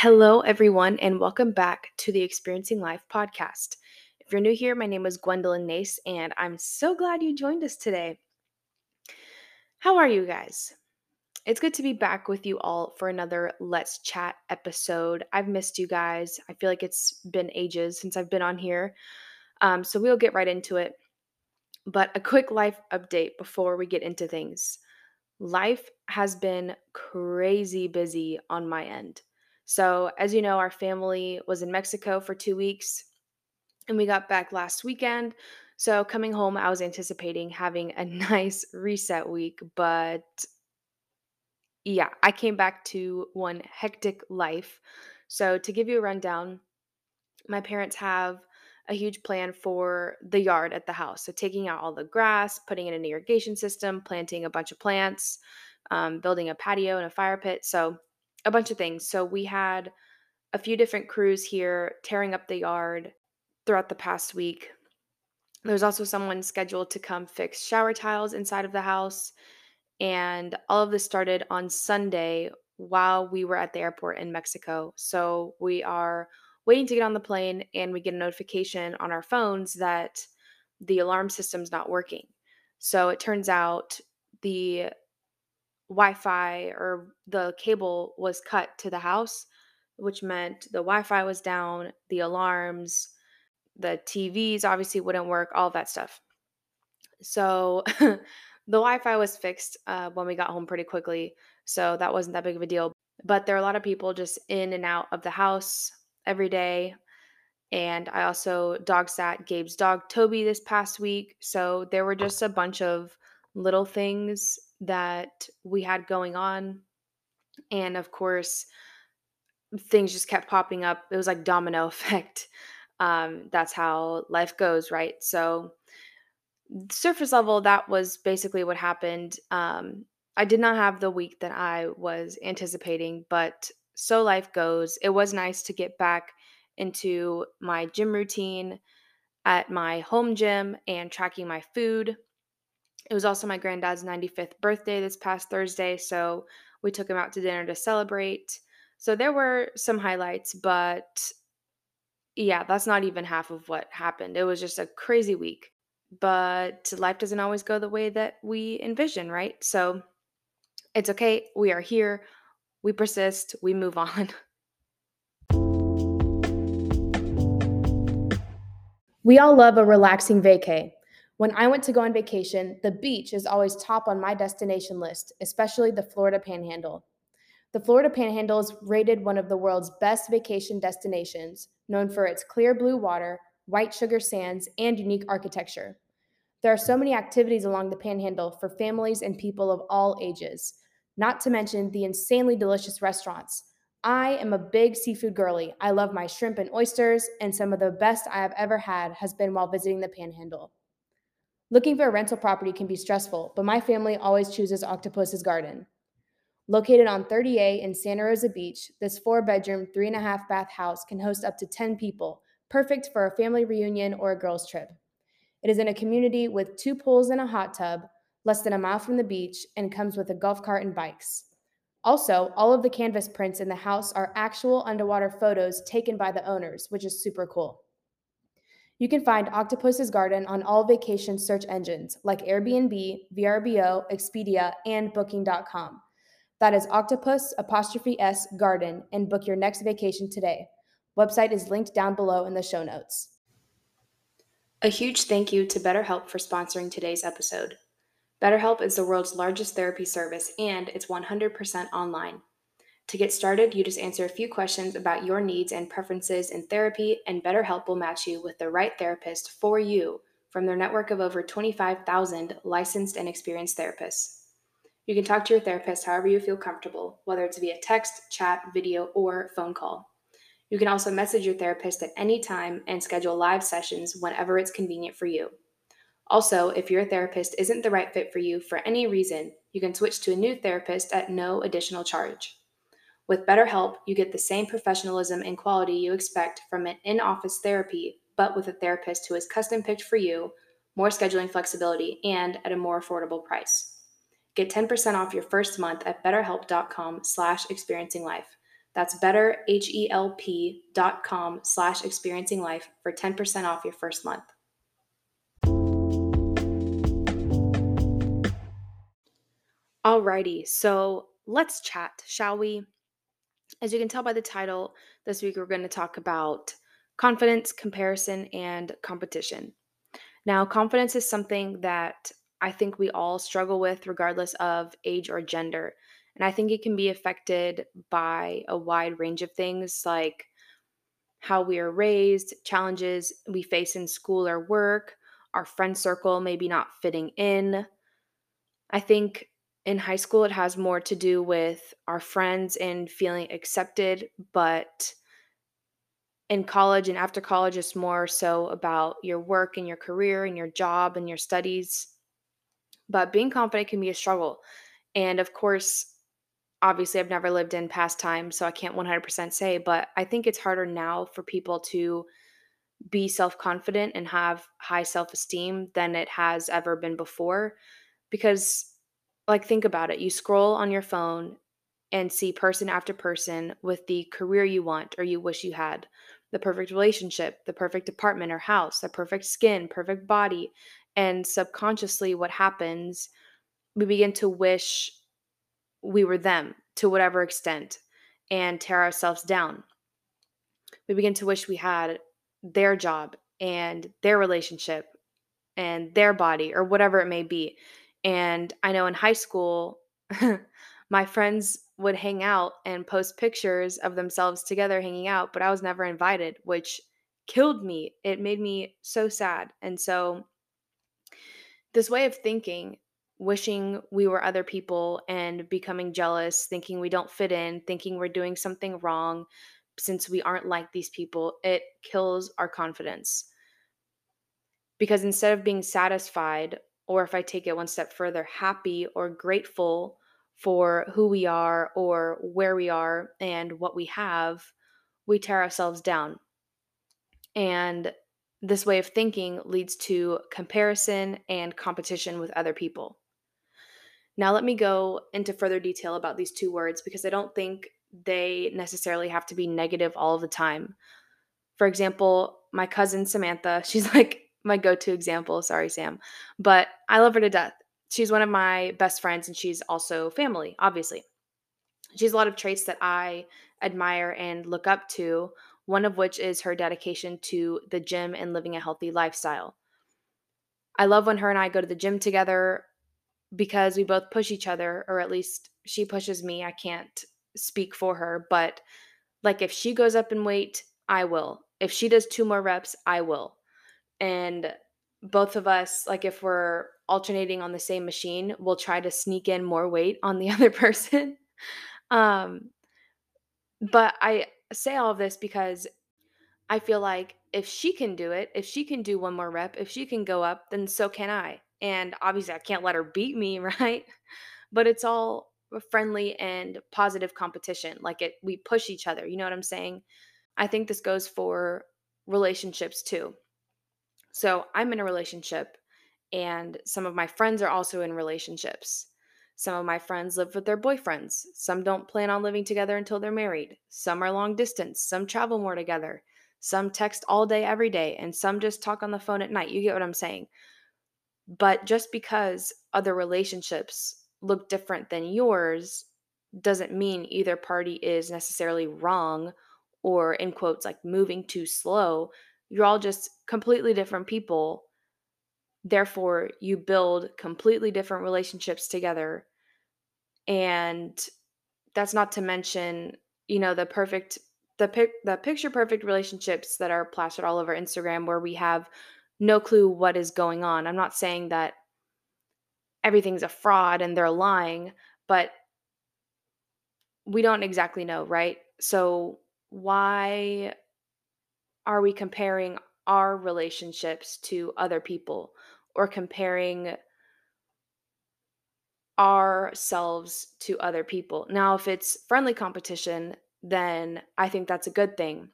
Hello, everyone, and welcome back to the Experiencing Life podcast. If you're new here, my name is Gwendolyn Nace, and I'm so glad you joined us today. How are you guys? It's good to be back with you all for another Let's Chat episode. I've missed you guys. I feel like it's been ages since I've been on here. Um, so we'll get right into it. But a quick life update before we get into things. Life has been crazy busy on my end. So, as you know, our family was in Mexico for two weeks and we got back last weekend. So, coming home, I was anticipating having a nice reset week, but yeah, I came back to one hectic life. So, to give you a rundown, my parents have a huge plan for the yard at the house. So, taking out all the grass, putting in an irrigation system, planting a bunch of plants, um, building a patio and a fire pit. So, a bunch of things. So, we had a few different crews here tearing up the yard throughout the past week. There's also someone scheduled to come fix shower tiles inside of the house. And all of this started on Sunday while we were at the airport in Mexico. So we are waiting to get on the plane and we get a notification on our phones that the alarm system's not working. So it turns out the Wi Fi or the cable was cut to the house, which meant the Wi Fi was down, the alarms, the TVs obviously wouldn't work, all that stuff. So the Wi Fi was fixed uh, when we got home pretty quickly. So that wasn't that big of a deal. But there are a lot of people just in and out of the house every day. And I also dog sat Gabe's dog Toby this past week. So there were just a bunch of little things that we had going on. And of course, things just kept popping up. It was like domino effect. Um, that's how life goes, right? So, surface level, that was basically what happened. Um, I did not have the week that I was anticipating, but so life goes. It was nice to get back into my gym routine at my home gym and tracking my food. It was also my granddad's 95th birthday this past Thursday, so we took him out to dinner to celebrate. So there were some highlights, but yeah, that's not even half of what happened. It was just a crazy week. But life doesn't always go the way that we envision, right? So it's okay. We are here. We persist. We move on. We all love a relaxing vacay. When I went to go on vacation, the beach is always top on my destination list, especially the Florida Panhandle. The Florida Panhandle is rated one of the world's best vacation destinations, known for its clear blue water, white sugar sands, and unique architecture. There are so many activities along the Panhandle for families and people of all ages, not to mention the insanely delicious restaurants. I am a big seafood girly. I love my shrimp and oysters, and some of the best I have ever had has been while visiting the Panhandle. Looking for a rental property can be stressful, but my family always chooses Octopus's Garden. Located on 30A in Santa Rosa Beach, this four bedroom, three and a half bath house can host up to 10 people, perfect for a family reunion or a girls' trip. It is in a community with two pools and a hot tub, less than a mile from the beach, and comes with a golf cart and bikes. Also, all of the canvas prints in the house are actual underwater photos taken by the owners, which is super cool. You can find Octopus's Garden on all vacation search engines like Airbnb, VRBO, Expedia, and Booking.com. That is octopus apostrophe s garden and book your next vacation today. Website is linked down below in the show notes. A huge thank you to BetterHelp for sponsoring today's episode. BetterHelp is the world's largest therapy service and it's 100% online. To get started, you just answer a few questions about your needs and preferences in therapy, and BetterHelp will match you with the right therapist for you from their network of over 25,000 licensed and experienced therapists. You can talk to your therapist however you feel comfortable, whether it's via text, chat, video, or phone call. You can also message your therapist at any time and schedule live sessions whenever it's convenient for you. Also, if your therapist isn't the right fit for you for any reason, you can switch to a new therapist at no additional charge. With BetterHelp, you get the same professionalism and quality you expect from an in office therapy, but with a therapist who is custom picked for you, more scheduling flexibility, and at a more affordable price. Get 10% off your first month at betterhelp.com slash experiencing. That's betterhelp.com slash experiencing for 10% off your first month. Alrighty, so let's chat, shall we? As you can tell by the title, this week we're going to talk about confidence, comparison, and competition. Now, confidence is something that I think we all struggle with, regardless of age or gender. And I think it can be affected by a wide range of things like how we are raised, challenges we face in school or work, our friend circle maybe not fitting in. I think in high school it has more to do with our friends and feeling accepted, but in college and after college it's more so about your work and your career and your job and your studies. But being confident can be a struggle. And of course, obviously I've never lived in past times, so I can't 100% say, but I think it's harder now for people to be self-confident and have high self-esteem than it has ever been before because like think about it. You scroll on your phone and see person after person with the career you want or you wish you had, the perfect relationship, the perfect apartment or house, the perfect skin, perfect body, and subconsciously what happens we begin to wish we were them to whatever extent and tear ourselves down. We begin to wish we had their job and their relationship and their body or whatever it may be. And I know in high school, my friends would hang out and post pictures of themselves together hanging out, but I was never invited, which killed me. It made me so sad. And so, this way of thinking wishing we were other people and becoming jealous, thinking we don't fit in, thinking we're doing something wrong since we aren't like these people, it kills our confidence. Because instead of being satisfied, or if I take it one step further, happy or grateful for who we are or where we are and what we have, we tear ourselves down. And this way of thinking leads to comparison and competition with other people. Now, let me go into further detail about these two words because I don't think they necessarily have to be negative all the time. For example, my cousin Samantha, she's like my go to example. Sorry, Sam, but I love her to death. She's one of my best friends and she's also family, obviously. She has a lot of traits that I admire and look up to, one of which is her dedication to the gym and living a healthy lifestyle. I love when her and I go to the gym together because we both push each other, or at least she pushes me. I can't speak for her, but like if she goes up in weight, I will. If she does two more reps, I will. And both of us, like if we're alternating on the same machine, we'll try to sneak in more weight on the other person. um, but I say all of this because I feel like if she can do it, if she can do one more rep, if she can go up, then so can I. And obviously, I can't let her beat me, right? But it's all friendly and positive competition. Like it, we push each other. You know what I'm saying? I think this goes for relationships too. So I'm in a relationship, and some of my friends are also in relationships. Some of my friends live with their boyfriends. Some don't plan on living together until they're married. Some are long distance. Some travel more together. Some text all day, every day, and some just talk on the phone at night. You get what I'm saying? But just because other relationships look different than yours doesn't mean either party is necessarily wrong or, in quotes, like moving too slow. You're all just completely different people. Therefore, you build completely different relationships together. And that's not to mention, you know, the perfect the pic the picture perfect relationships that are plastered all over Instagram where we have no clue what is going on. I'm not saying that everything's a fraud and they're lying, but we don't exactly know, right? So why are we comparing our relationships to other people or comparing ourselves to other people? Now, if it's friendly competition, then I think that's a good thing.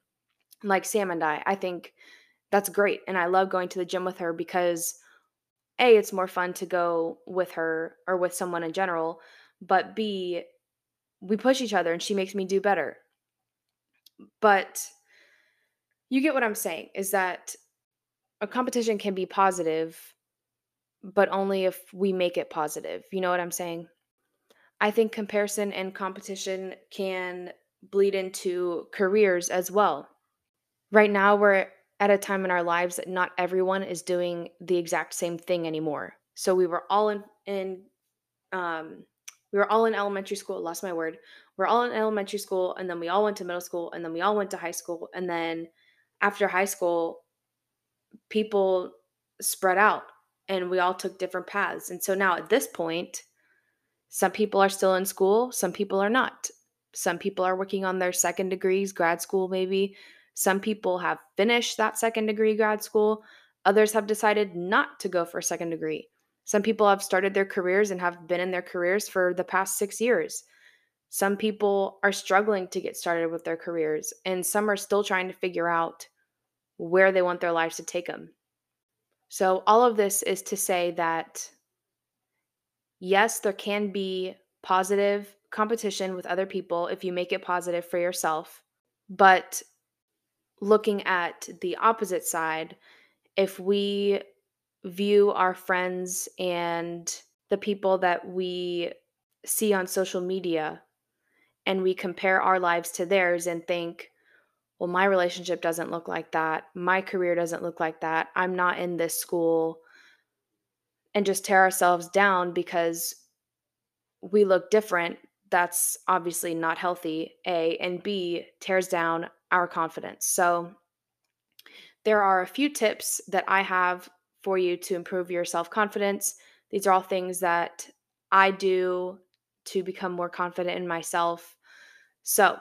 Like Sam and I, I think that's great. And I love going to the gym with her because A, it's more fun to go with her or with someone in general, but B, we push each other and she makes me do better. But you get what I'm saying is that a competition can be positive, but only if we make it positive. You know what I'm saying? I think comparison and competition can bleed into careers as well. Right now, we're at a time in our lives that not everyone is doing the exact same thing anymore. So we were all in in um, we were all in elementary school. Lost my word. We're all in elementary school, and then we all went to middle school, and then we all went to high school, and then after high school, people spread out, and we all took different paths. And so now at this point, some people are still in school, some people are not. Some people are working on their second degrees, grad school maybe. Some people have finished that second degree grad school. Others have decided not to go for a second degree. Some people have started their careers and have been in their careers for the past six years. Some people are struggling to get started with their careers, and some are still trying to figure out where they want their lives to take them. So, all of this is to say that yes, there can be positive competition with other people if you make it positive for yourself, but looking at the opposite side, if we view our friends and the people that we see on social media and we compare our lives to theirs and think, well, my relationship doesn't look like that. My career doesn't look like that. I'm not in this school. And just tear ourselves down because we look different. That's obviously not healthy, A. And B, tears down our confidence. So, there are a few tips that I have for you to improve your self confidence. These are all things that I do to become more confident in myself. So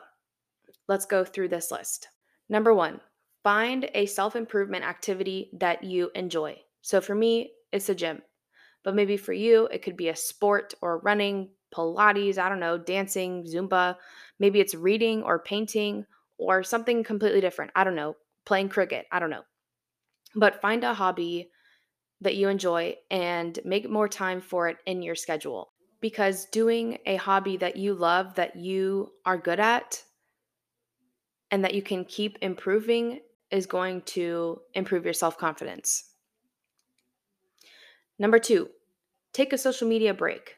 let's go through this list. Number one, find a self improvement activity that you enjoy. So for me, it's a gym, but maybe for you, it could be a sport or running, Pilates, I don't know, dancing, Zumba. Maybe it's reading or painting or something completely different. I don't know, playing cricket. I don't know. But find a hobby that you enjoy and make more time for it in your schedule. Because doing a hobby that you love, that you are good at, and that you can keep improving is going to improve your self confidence. Number two, take a social media break.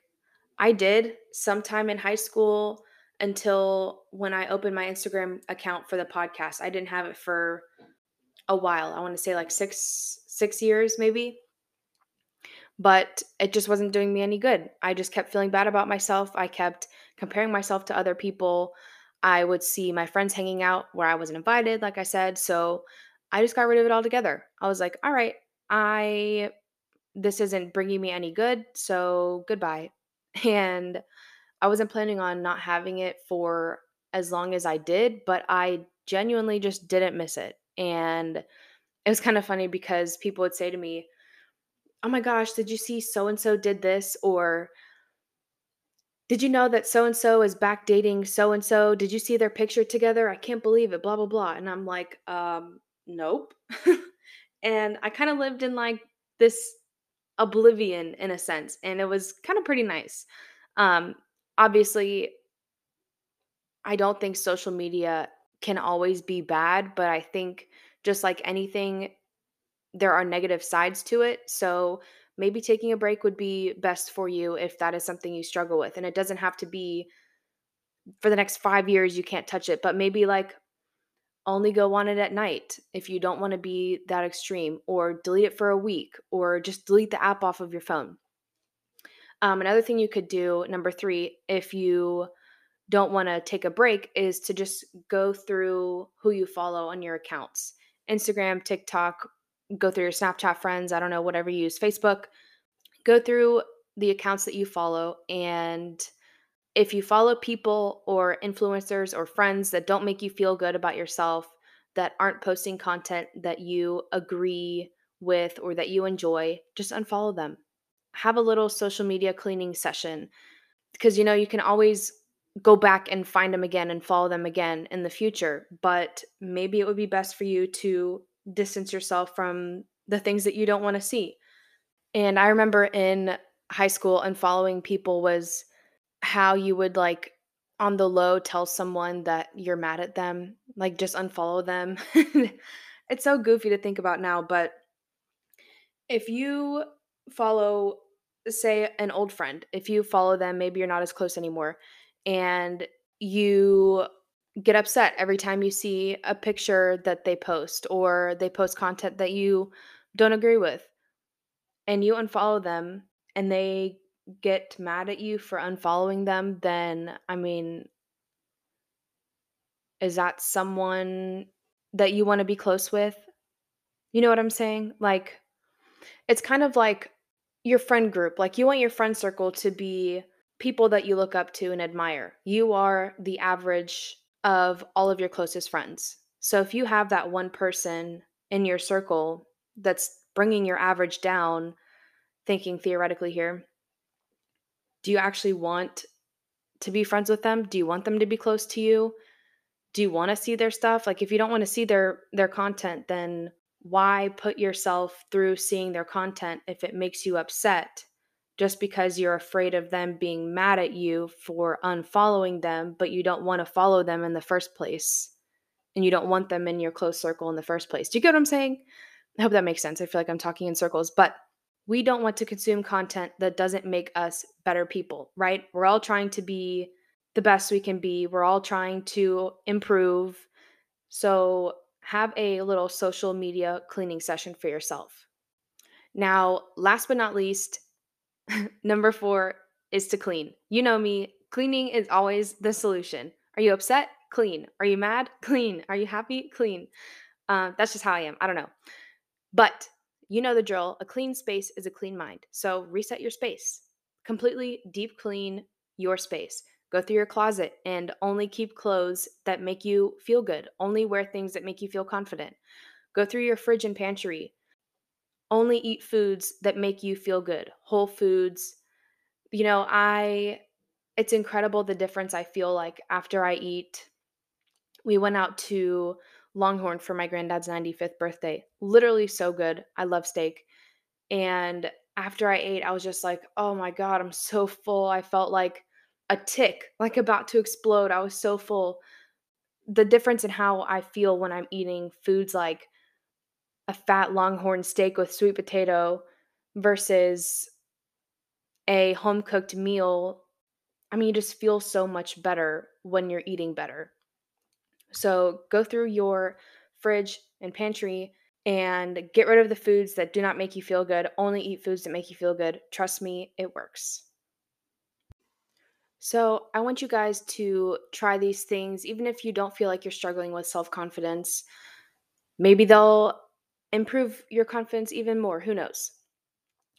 I did sometime in high school until when I opened my Instagram account for the podcast. I didn't have it for a while. I want to say like 6 6 years maybe but it just wasn't doing me any good. I just kept feeling bad about myself. I kept comparing myself to other people. I would see my friends hanging out where I wasn't invited, like I said. So I just got rid of it altogether. I was like, all right, I, this isn't bringing me any good. So goodbye. And I wasn't planning on not having it for as long as I did, but I genuinely just didn't miss it. And it was kind of funny because people would say to me, oh my gosh, did you see so and so did this? Or did you know that so and so is back dating so and so? Did you see their picture together? I can't believe it, blah, blah, blah. And I'm like, um, nope. and I kind of lived in like this oblivion in a sense. And it was kind of pretty nice. Um, obviously, I don't think social media can always be bad, but I think just like anything there are negative sides to it. So maybe taking a break would be best for you if that is something you struggle with. And it doesn't have to be for the next five years, you can't touch it, but maybe like only go on it at night if you don't want to be that extreme, or delete it for a week, or just delete the app off of your phone. Um, another thing you could do, number three, if you don't want to take a break, is to just go through who you follow on your accounts Instagram, TikTok, go through your Snapchat friends, I don't know, whatever you use, Facebook, go through the accounts that you follow. And if you follow people or influencers or friends that don't make you feel good about yourself, that aren't posting content that you agree with or that you enjoy, just unfollow them. Have a little social media cleaning session because you know you can always go back and find them again and follow them again in the future, but maybe it would be best for you to distance yourself from the things that you don't want to see. And I remember in high school and following people was how you would like on the low tell someone that you're mad at them, like just unfollow them. it's so goofy to think about now, but if you follow say an old friend, if you follow them, maybe you're not as close anymore and you get upset every time you see a picture that they post or they post content that you don't agree with and you unfollow them and they get mad at you for unfollowing them, then I mean, is that someone that you want to be close with? You know what I'm saying? Like, it's kind of like your friend group. Like, you want your friend circle to be people that you look up to and admire. You are the average of all of your closest friends. So, if you have that one person in your circle that's bringing your average down, thinking theoretically here, do you actually want to be friends with them? Do you want them to be close to you? Do you want to see their stuff? Like if you don't want to see their their content, then why put yourself through seeing their content if it makes you upset just because you're afraid of them being mad at you for unfollowing them, but you don't want to follow them in the first place and you don't want them in your close circle in the first place. Do you get what I'm saying? I hope that makes sense. I feel like I'm talking in circles, but we don't want to consume content that doesn't make us better people, right? We're all trying to be the best we can be. We're all trying to improve. So, have a little social media cleaning session for yourself. Now, last but not least, number four is to clean. You know me, cleaning is always the solution. Are you upset? Clean. Are you mad? Clean. Are you happy? Clean. Uh, that's just how I am. I don't know. But you know the drill. A clean space is a clean mind. So reset your space. Completely deep clean your space. Go through your closet and only keep clothes that make you feel good. Only wear things that make you feel confident. Go through your fridge and pantry. Only eat foods that make you feel good. Whole foods. You know, I it's incredible the difference I feel like after I eat. We went out to Longhorn for my granddad's 95th birthday. Literally so good. I love steak. And after I ate, I was just like, oh my God, I'm so full. I felt like a tick, like about to explode. I was so full. The difference in how I feel when I'm eating foods like a fat longhorn steak with sweet potato versus a home cooked meal. I mean, you just feel so much better when you're eating better. So go through your fridge and pantry and get rid of the foods that do not make you feel good. Only eat foods that make you feel good. Trust me, it works. So, I want you guys to try these things, even if you don't feel like you're struggling with self confidence. Maybe they'll improve your confidence even more. Who knows?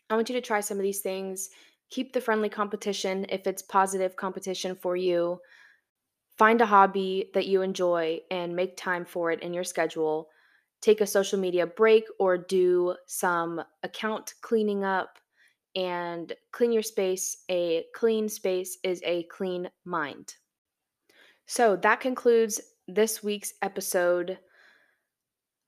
I want you to try some of these things. Keep the friendly competition if it's positive competition for you. Find a hobby that you enjoy and make time for it in your schedule. Take a social media break or do some account cleaning up and clean your space. A clean space is a clean mind. So that concludes this week's episode.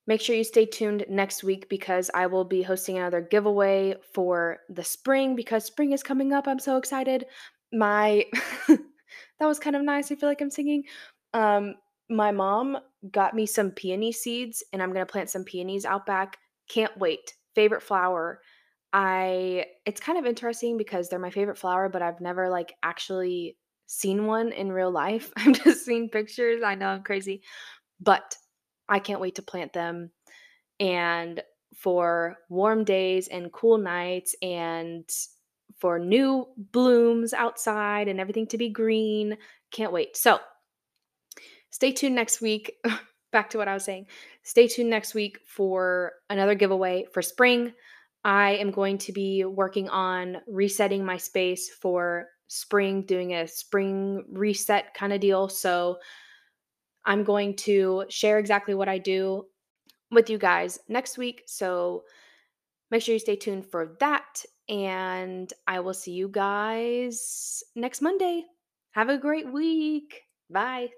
Make sure you stay tuned next week because I will be hosting another giveaway for the spring because spring is coming up. I'm so excited. My that was kind of nice. I feel like I'm singing. Um, my mom got me some peony seeds, and I'm gonna plant some peonies out back. Can't wait. Favorite flower. I it's kind of interesting because they're my favorite flower, but I've never like actually seen one in real life. I've just seen pictures. I know I'm crazy, but I can't wait to plant them. And for warm days and cool nights and for new blooms outside and everything to be green. Can't wait. So, stay tuned next week. Back to what I was saying. Stay tuned next week for another giveaway for spring. I am going to be working on resetting my space for spring, doing a spring reset kind of deal. So, I'm going to share exactly what I do with you guys next week. So, make sure you stay tuned for that. And I will see you guys next Monday. Have a great week. Bye.